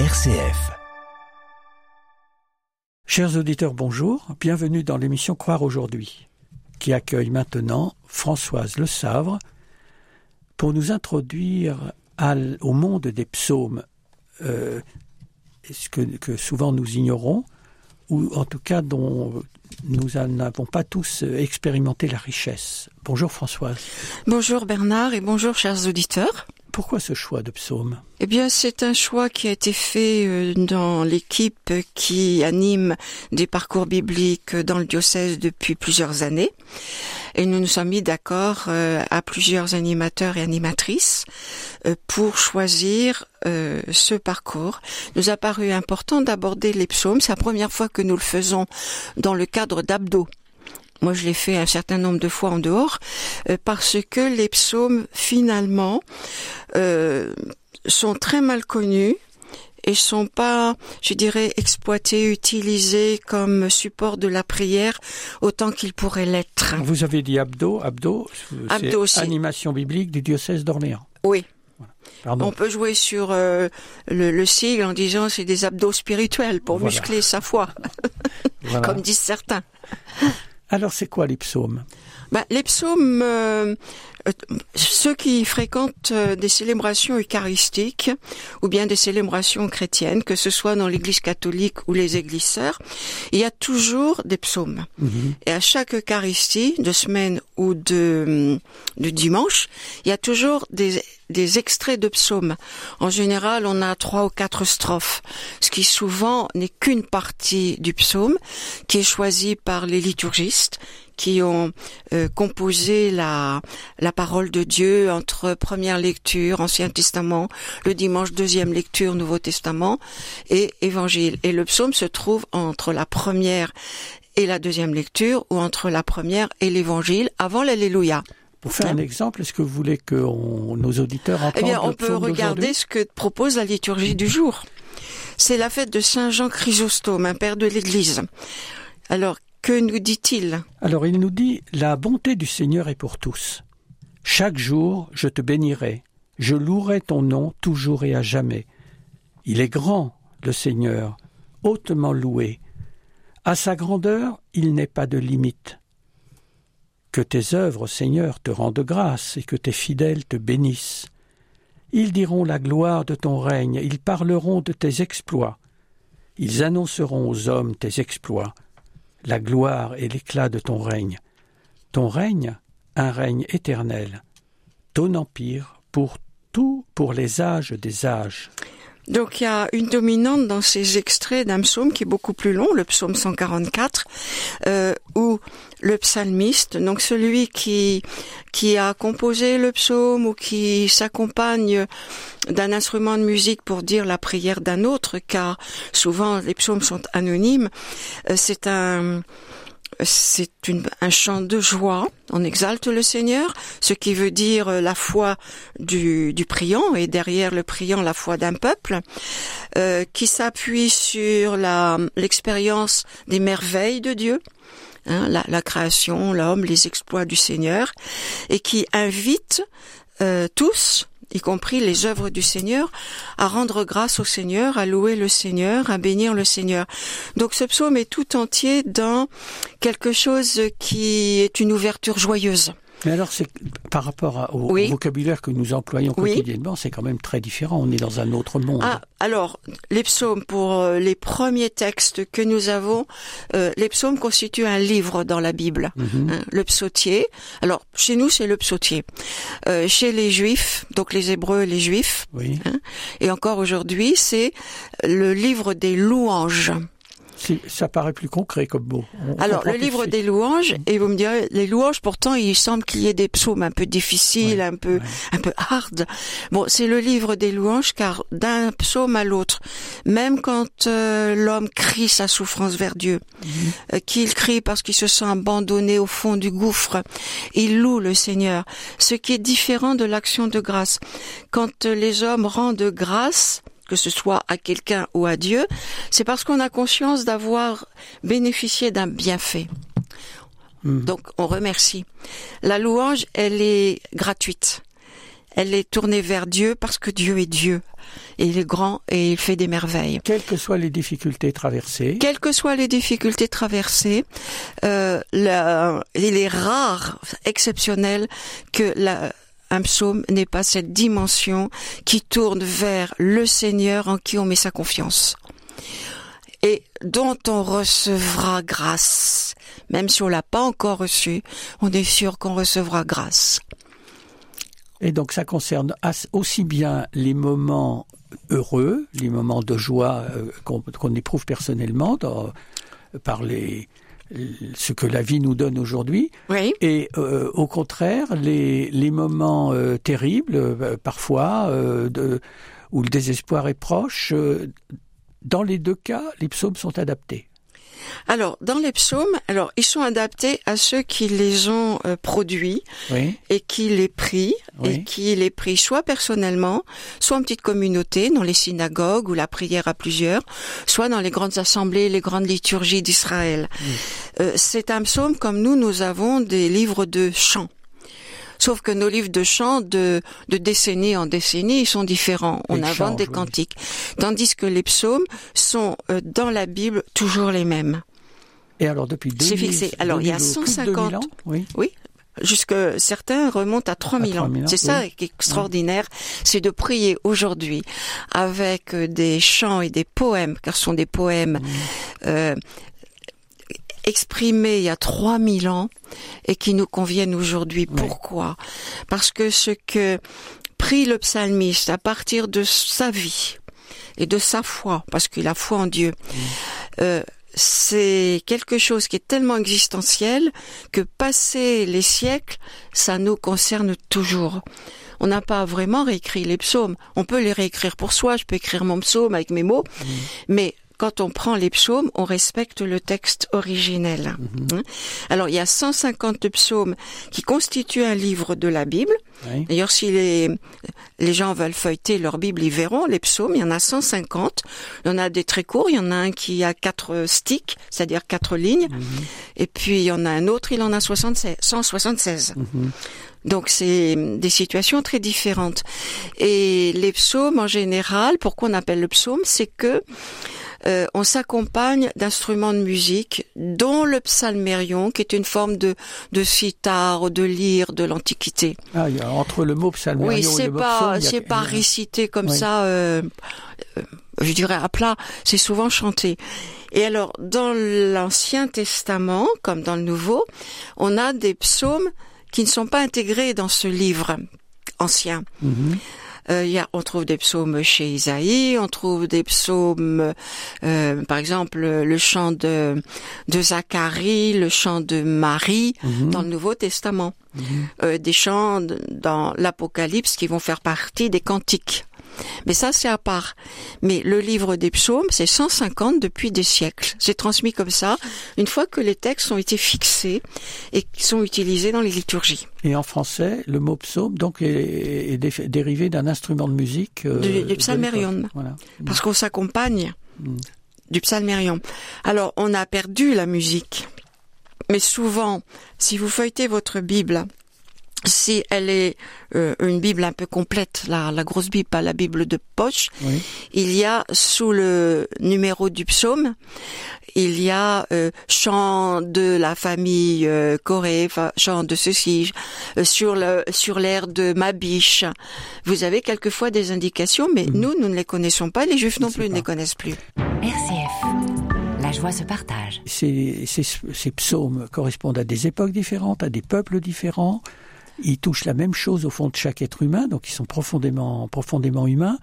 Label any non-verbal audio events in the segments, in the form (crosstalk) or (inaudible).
RCF. Chers auditeurs, bonjour. Bienvenue dans l'émission Croire aujourd'hui, qui accueille maintenant Françoise Le Savre pour nous introduire au monde des psaumes, euh, ce que, que souvent nous ignorons, ou en tout cas dont nous n'avons pas tous euh, expérimenté la richesse. Bonjour Françoise. Bonjour Bernard et bonjour chers auditeurs. Pourquoi ce choix de psaume Eh bien, c'est un choix qui a été fait euh, dans l'équipe qui anime des parcours bibliques dans le diocèse depuis plusieurs années. Et nous nous sommes mis d'accord euh, à plusieurs animateurs et animatrices euh, pour choisir ce parcours. Nous a paru important d'aborder les psaumes. C'est la première fois que nous le faisons dans le cadre d'Abdo. Moi, je l'ai fait un certain nombre de fois en dehors, euh, parce que les psaumes, finalement, euh, sont très mal connus et sont pas, je dirais, exploités, utilisés comme support de la prière autant qu'ils pourraient l'être. Vous avez dit Abdo, Abdo, Abdo, c'est animation biblique du diocèse d'Orléans. Oui, Pardon. on peut jouer sur euh, le, le sigle en disant c'est des abdos spirituels pour Voilà. muscler sa foi, Voilà. (laughs) comme disent certains. Alors c'est quoi les psaumes? Bah, les psaumes, euh, euh, ceux qui fréquentent euh, des célébrations eucharistiques ou bien des célébrations chrétiennes, que ce soit dans l'Église catholique ou les églises sœurs, il y a toujours des psaumes. Mhm. Et à chaque Eucharistie, de semaine ou de, de dimanche, il y a toujours des, des extraits de psaumes. En général, on a trois ou quatre strophes, ce qui souvent n'est qu'une partie du psaume, qui est choisie par les liturgistes, qui ont euh, composé la, la parole de Dieu entre première lecture, Ancien Testament, le dimanche deuxième lecture, Nouveau Testament et Évangile. Et le psaume se trouve entre la première et la deuxième lecture ou entre la première et l'évangile avant l'Alléluia. Pour faire un exemple, est-ce que vous voulez que on- nos auditeurs entendent Eh bien, on peut regarder ce que propose la liturgie du jour. C'est la fête de Saint Jean Chrysostome, un père de l'Église. Alors, que nous dit-il? Alors il nous dit La bonté du Seigneur est pour tous. Chaque jour, je te bénirai, je louerai ton nom toujours et à jamais. Il est grand, le Seigneur, hautement loué. À sa grandeur, il n'est pas de limite. Que tes œuvres, Seigneur, te rendent grâce et que tes fidèles te bénissent. Ils diront la gloire de ton règne, ils parleront de tes exploits. Ils annonceront aux hommes tes exploits la gloire et l'éclat de ton règne. Ton règne, un règne éternel. Ton empire pour tout, pour les âges des âges. Donc, il y a une dominante dans ces extraits d'un psaume qui est beaucoup plus long, le psaume 144, euh, où le psalmiste, donc celui qui qui a composé le psaume ou qui s'accompagne d'un instrument de musique pour dire la prière d'un autre, car souvent les psaumes sont anonymes, euh, c'est un c'est un chant de joie. On exalte le Seigneur, ce qui veut dire euh, la foi du, du priant et derrière le priant la foi d'un peuple, euh, qui s'appuie sur l'expérience des merveilles de Dieu. hein, la, la création, l'homme, les exploits du Seigneur, et qui invite euh, tous, y compris les œuvres du Seigneur, à rendre grâce au Seigneur, à louer le Seigneur, à bénir le Seigneur. Donc ce psaume est tout entier dans quelque chose qui est une ouverture joyeuse. Mais alors, c'est par rapport à- au, Oui. vocabulaire que nous employons Oui. quotidiennement, c'est quand même très différent. On est dans un autre monde. Ah, alors, les psaumes, pour euh, les premiers textes que nous avons, euh, les psaumes constituent un livre dans la Bible. Mhm. hein, le psautier. Alors, chez nous, c'est le psautier. Euh, chez les juifs, donc les hébreux et les juifs, Oui. et encore aujourd'hui, c'est le livre des louanges. Ça paraît plus concret comme mot. On Alors, le livre des louanges, et vous me direz, les louanges, pourtant, il semble qu'il y ait des psaumes un peu difficiles, Ouais, un peu, ouais. un peu hard. Bon, c'est le livre des louanges, car d'un psaume à l'autre, même quand euh, l'homme crie sa souffrance vers Dieu, Mhm. euh, qu'il crie parce qu'il se sent abandonné au fond du gouffre, il loue le Seigneur. Ce qui est différent de l'action de grâce. Quand les hommes rendent grâce, que ce soit à quelqu'un ou à Dieu, c'est parce qu'on a conscience d'avoir bénéficié d'un bienfait. Mhm. Donc on remercie. La louange, elle est gratuite. elle est tournée vers Dieu parce que Dieu est Dieu. Et il est grand et il fait des merveilles. Quelles que soient les difficultés traversées. Quelles que soient les difficultés traversées, euh, la, il est rare, exceptionnel, que la, un psaume n'ait pas cette dimension qui tourne vers le Seigneur en qui on met sa confiance et dont on recevra grâce. Même si on l'a pas encore reçu, on est sûr qu'on recevra grâce. Et donc ça concerne aussi bien les moments heureux, les moments de joie euh, qu'on éprouve personnellement par les, ce que la vie nous donne aujourd'hui, oui. et euh, au contraire les, les moments euh, terribles, euh, parfois, euh, de, où le désespoir est proche. Euh, dans les deux cas, les psaumes sont adaptés. Alors, dans les psaumes, alors ils sont adaptés à ceux qui les ont euh, produits Oui, et qui les prient Oui. et qui les prient soit personnellement, soit en petite communauté, dans les synagogues ou la prière à plusieurs, soit dans les grandes assemblées, les grandes liturgies d'Israël. Euh, c'est un psaume comme nous, nous avons des livres de chants. Sauf que nos livres de chants, de, de décennie en décennie, ils sont différents. On Ils invente changent, des oui. cantiques. Tandis que les psaumes sont euh, dans la Bible toujours les mêmes. Et alors depuis C'est 2000, fixé. Alors, il y a 2000 ou plus de 150. 2000 ans, oui. Oui. Jusque certains remontent à 3000 À ans. 3000 ans, C'est ça qui est extraordinaire, c'est de prier aujourd'hui avec euh, des chants et des poèmes, car ce sont des poèmes Mmh. euh, exprimés il y a 3000 ans et qui nous conviennent aujourd'hui. Oui. Pourquoi? Parce que ce que prie le psalmiste à partir de sa vie et de sa foi, parce qu'il a foi en Dieu, euh, c'est quelque chose qui est tellement existentiel que passé les siècles, ça nous concerne toujours. On n'a pas vraiment réécrit les psaumes. On peut les réécrire pour soi, je peux écrire mon psaume avec mes mots, mais quand on prend les psaumes, on respecte le texte originel. Hein Alors il y a 150 psaumes qui constituent un livre de la Bible. oui. D'ailleurs, si les, les gens veulent feuilleter leur Bible, ils verront les psaumes. Il y en a 150. Il y en a des très courts. Il y en a un qui a quatre sticks, c'est-à-dire quatre lignes. Et puis, il y en a un autre, il en a 76, 176. Mhm. Donc, c'est des situations très différentes. Et les psaumes, en général, pourquoi on appelle le psaume, c'est que euh, on s'accompagne d'instruments de musique, dont le psalmérion, qui est une forme de, de sitar ou de lyre de l'Antiquité. Ah, il y a, entre le mot psalmérion Oui, et le mot pas, psaume, a- c'est pas récité comme Oui. ça. euh, euh, je dirais à plat. C'est souvent chanté. Et alors, dans l'Ancien Testament, comme dans le Nouveau, on a des psaumes qui ne sont pas intégrés dans ce livre ancien. Mhm. Euh, il y a, on trouve des psaumes chez Isaïe, on trouve des psaumes, euh, par exemple le chant de, de Zacharie, le chant de Marie Mhm. dans le Nouveau Testament, Mhm. euh, des chants dans l'Apocalypse qui vont faire partie des cantiques. Mais ça, c'est à part. Mais le livre des psaumes, c'est 150 depuis des siècles. C'est transmis comme ça, une fois que les textes ont été fixés et qui sont utilisés dans les liturgies. Et en français, le mot psaume donc est, est dé- dérivé d'un instrument de musique euh, Du- du l'époque. Voilà. Parce qu'on s'accompagne Mm. du psalmérion. Alors, on a perdu la musique. Mais souvent, si vous feuilletez votre Bible, si elle est euh, une Bible un peu complète, la, la grosse Bible, pas la Bible de poche, Oui. il y a sous le numéro du psaume, il y a euh, chant de la famille euh, Corée, enfin, chant de ceci, euh, sur le sur l'air de ma biche. Vous avez quelquefois des indications, mais nous, nous ne les connaissons pas, les Juifs non ne plus ne les connaissent plus. RCF. La joie se partage. Ces, ces, ces psaumes correspondent à des époques différentes, à des peuples différents. Ils touchent la même chose au fond de chaque être humain, donc ils sont profondément, profondément humains,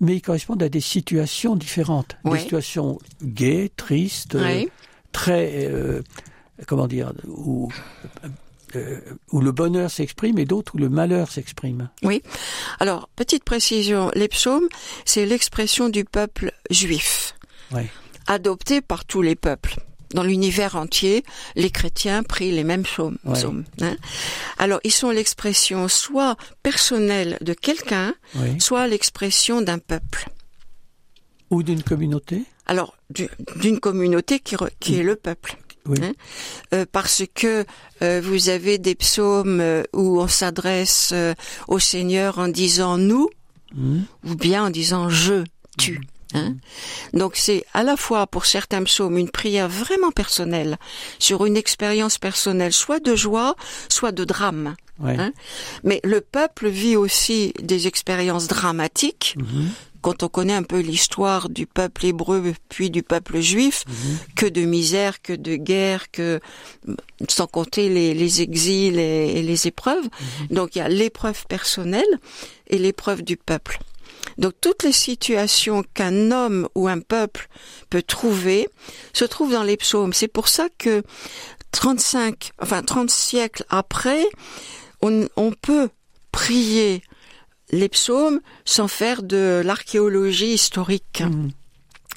mais ils correspondent à des situations différentes. Des situations gaies, tristes, euh, très, euh, comment dire, où, euh, où le bonheur s'exprime et d'autres où le malheur s'exprime. Oui. Alors, petite précision, les psaumes, c'est l'expression du peuple juif, Oui. adoptée par tous les peuples. Dans l'univers entier, les chrétiens prient les mêmes psaumes. Ouais. psaumes, hein. Alors, ils sont l'expression soit personnelle de quelqu'un, Oui. soit l'expression d'un peuple. Ou d'une communauté. Alors, du- d'une communauté qui, re- qui est le peuple. Oui. Hein, euh, parce que euh, vous avez des psaumes euh, où on s'adresse au Seigneur en disant nous Mhm. ou bien en disant je, tu. Hein Donc c'est à la fois pour certains psaumes une prière vraiment personnelle sur une expérience personnelle, soit de joie, soit de drame. Ouais. Hein Mais le peuple vit aussi des expériences dramatiques. Mhm. Quand on connaît un peu l'histoire du peuple hébreu puis du peuple juif, Mhm. que de misère, que de guerre, que sans compter les, les exils et, et les épreuves. Donc il y a l'épreuve personnelle et l'épreuve du peuple. Donc toutes les situations qu'un homme ou un peuple peut trouver se trouvent dans les psaumes. C'est pour ça que 35, enfin 30 siècles après, on, on peut prier les psaumes sans faire de l'archéologie historique. Mhm.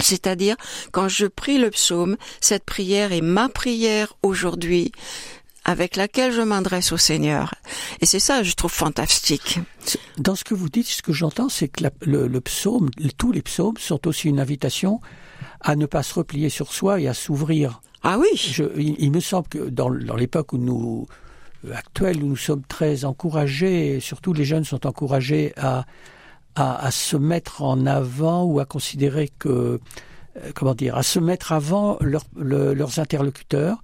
C'est-à-dire, quand je prie le psaume, cette prière est ma prière aujourd'hui, avec laquelle je m'adresse au Seigneur. Et c'est ça, je trouve fantastique. Dans ce que vous dites, ce que j'entends, c'est que la- le, le psaume, tous les psaumes sont aussi une invitation à ne pas se replier sur soi et à s'ouvrir. Ah oui, Je, il, il me semble que dans, dans l'époque où nous euh, actuelle, où nous sommes très encouragés, et surtout les jeunes sont encouragés à, à, à se mettre en avant ou à considérer que, euh, comment dire, à se mettre avant leur- le- leurs interlocuteurs.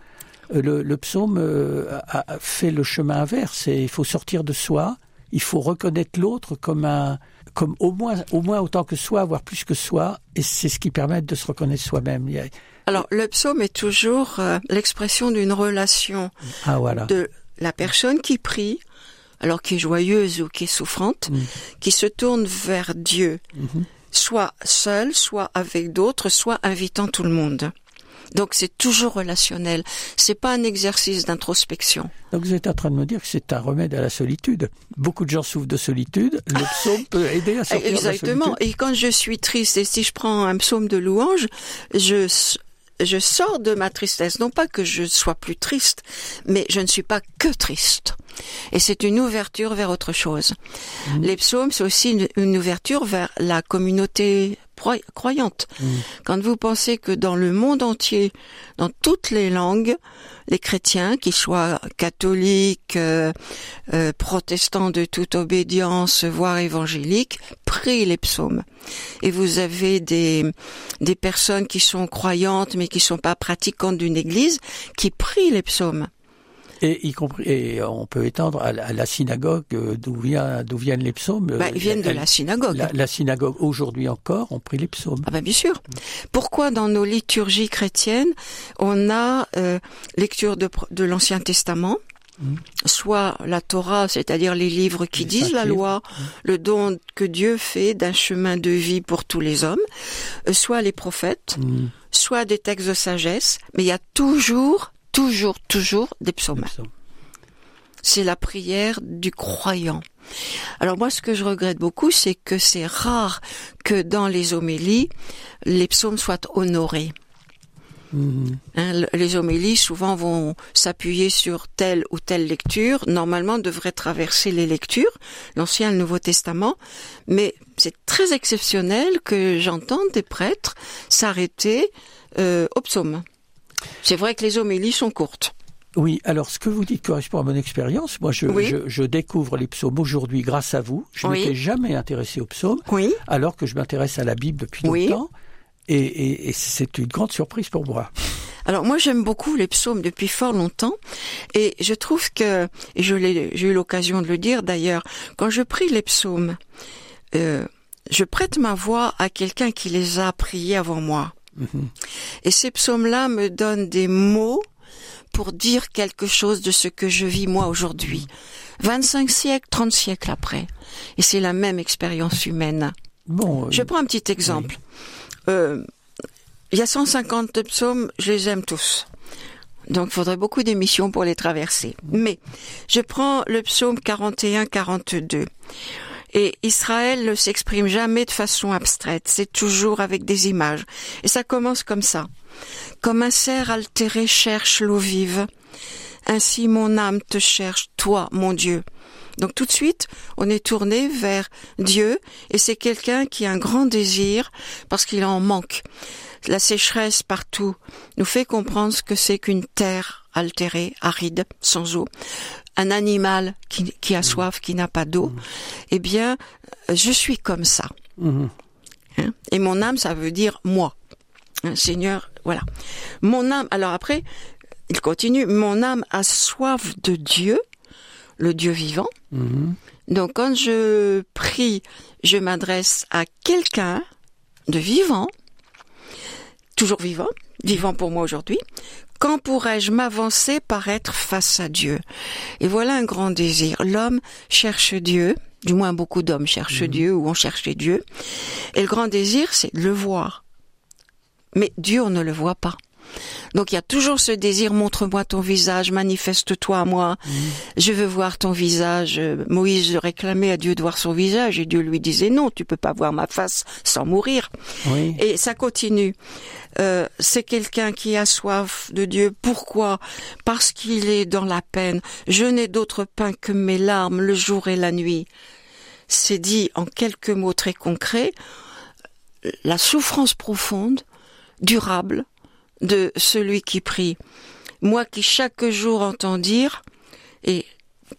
Euh, Le, le psaume euh, a, a fait le chemin inverse. Et il faut sortir de soi. Il faut reconnaître l'autre comme un, comme au moins, au moins autant que soi, voire plus que soi. Et c'est ce qui permet de se reconnaître soi-même. Alors le psaume est toujours euh, l'expression d'une relation Ah voilà. de la personne qui prie, alors qui est joyeuse ou qui est souffrante, Mm. qui se tourne vers Dieu, Mhm. soit seul, soit avec d'autres, soit invitant tout le monde. Donc c'est toujours relationnel. C'est pas un exercice d'introspection. Donc vous êtes en train de me dire que c'est un remède à la solitude. Beaucoup de gens souffrent de solitude. Le psaume peut aider à (laughs) sortir Exactement. de la solitude. Et quand je suis triste, et si je prends un psaume de louange, je je sors de ma tristesse. Non pas que je sois plus triste, mais je ne suis pas que triste. Et c'est une ouverture vers autre chose. Mhm. Les psaumes, c'est aussi une, une ouverture vers la communauté croyante. Mhm. Quand vous pensez que dans le monde entier, dans toutes les langues, les chrétiens, qu'ils soient catholiques, euh, euh, protestants de toute obédience, voire évangéliques, prient les psaumes. Et vous avez des, des personnes qui sont croyantes mais qui sont pas pratiquantes d'une église, qui prient les psaumes. Et y compris, et on peut étendre à la, à la synagogue euh, d'où vient, d'où viennent les psaumes. Bah, ils viennent de la synagogue. La, la synagogue aujourd'hui encore, on prie les psaumes. Ah ben bien sûr. Pourquoi dans nos liturgies chrétiennes, on a euh, lecture de, de l'Ancien Testament, Mhm. soit la Torah, c'est-à-dire les livres qui Les disent la loi, le don que Dieu fait d'un chemin de vie pour tous les hommes, euh, soit les prophètes, Mhm. soit des textes de sagesse, mais il y a toujours, toujours, toujours des psaumes. psaumes. C'est la prière du croyant. Alors moi, ce que je regrette beaucoup, c'est que c'est rare que dans les homélies, les psaumes soient honorés. Mhm. Hein, le- les homélies souvent vont s'appuyer sur telle ou telle lecture. Normalement, devraient traverser les lectures, l'Ancien et le Nouveau Testament. Mais c'est très exceptionnel que j'entende des prêtres s'arrêter euh, au psaume. C'est vrai que les homélies sont courtes. Oui, alors ce que vous dites correspond à mon expérience. Moi, je, Oui. je, je découvre les psaumes aujourd'hui grâce à vous. Je Oui. n'étais jamais intéressé aux psaumes, Oui. alors que je m'intéresse à la Bible depuis longtemps. Et, et, et c'est une grande surprise pour moi. Alors moi j'aime beaucoup les psaumes depuis fort longtemps et je trouve que et je l'ai j'ai eu l'occasion de le dire d'ailleurs quand je prie les psaumes euh, je prête ma voix à quelqu'un qui les a priés avant moi Mhm. et ces psaumes-là me donnent des mots pour dire quelque chose de ce que je vis moi aujourd'hui 25 siècles 30 siècles après et c'est la même expérience humaine Bon, euh, je prends un petit exemple. Euh, il y a 150 psaumes, je les aime tous. Donc il faudrait beaucoup d'émissions pour les traverser. Mais je prends le psaume 41-42. Et Israël ne s'exprime jamais de façon abstraite, c'est toujours avec des images. Et ça commence comme ça. Comme un cerf altéré cherche l'eau vive, ainsi mon âme te cherche, toi, mon Dieu. Donc tout de suite, on est tourné vers Dieu et c'est quelqu'un qui a un grand désir parce qu'il en manque. La sécheresse partout nous fait comprendre ce que c'est qu'une terre altérée, aride, sans eau. Un animal qui, a mmh. soif, qui n'a pas d'eau. Mmh. Eh bien, je suis comme ça. Mmh. Hein? et mon âme, ça veut dire moi. Hein, Seigneur, voilà. Mon âme, alors après, il continue, mon âme a soif de Dieu, le Dieu vivant. Mhm. Donc quand je prie, je m'adresse à quelqu'un de vivant, toujours vivant, vivant pour moi aujourd'hui. Quand pourrais-je m'avancer par être face à Dieu? Et voilà un grand désir. L'homme cherche Dieu, du moins beaucoup d'hommes cherchent mhm. Dieu ou ont cherché Dieu. Et le grand désir, c'est de le voir. Mais Dieu, on ne le voit pas. Donc il y a toujours ce désir, montre-moi ton visage, manifeste-toi à moi, mhm. je veux voir ton visage. Moïse réclamait à Dieu de voir son visage et Dieu lui disait non, tu peux pas voir ma face sans mourir. Et ça continue. Euh, c'est quelqu'un qui a soif de Dieu. Pourquoi? Parce qu'il est dans la peine. Je n'ai d'autre pain que mes larmes le jour et la nuit. C'est dit en quelques mots très concrets. La souffrance profonde, durable, de celui qui prie. Moi qui chaque jour entends dire, et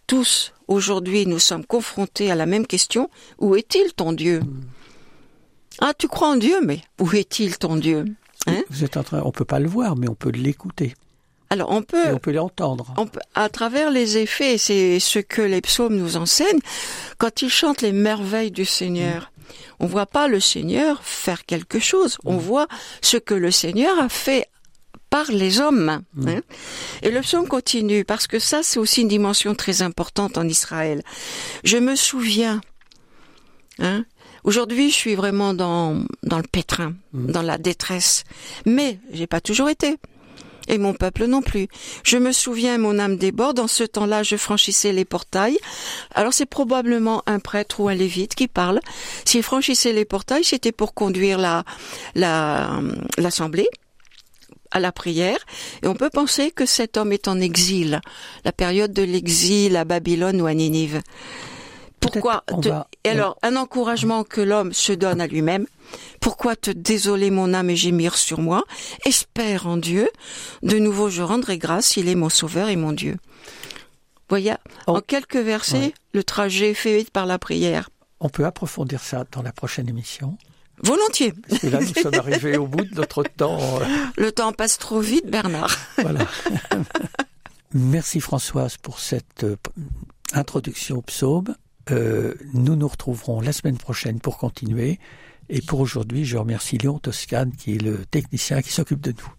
tous aujourd'hui nous sommes confrontés à la même question, où est-il ton Dieu? Ah, tu crois en Dieu, mais où est-il ton Dieu? Hein? Vous êtes en train, on peut pas le voir, mais on peut l'écouter. Alors on peut, on peut l'entendre. à travers les effets, c'est ce que les psaumes nous enseignent. Quand ils chantent les merveilles du Seigneur, on voit pas le Seigneur faire quelque chose. On mm. voit ce que le Seigneur a fait par les hommes. Mm. Hein. Et le psaume continue, parce que ça, c'est aussi une dimension très importante en Israël. Je me souviens, hein, aujourd'hui, je suis vraiment dans, dans le pétrin, mm. dans la détresse. Mais j'ai pas toujours été et mon peuple non plus. Je me souviens, mon âme déborde, en ce temps-là, je franchissais les portails. Alors c'est probablement un prêtre ou un lévite qui parle. S'il franchissait les portails, c'était pour conduire la, la, l'assemblée à la prière. Et on peut penser que cet homme est en exil, la période de l'exil à Babylone ou à Ninive. Pourquoi Et alors, un encouragement que l'homme se donne à lui-même. Pourquoi te désoler mon âme et gémir sur moi? Espère en Dieu. De nouveau, je rendrai grâce. Il est mon sauveur et mon Dieu. Voyez, en quelques versets, le trajet fait par la prière. On peut approfondir ça dans la prochaine émission. Volontiers. Et là, nous sommes arrivés au bout de notre temps. Le temps passe trop vite, Bernard. Voilà. (laughs) Merci Françoise pour cette euh, introduction au psaume. Euh, nous nous retrouverons la semaine prochaine pour continuer. Et pour aujourd'hui, je remercie Léon Toscane qui est le technicien qui s'occupe de nous.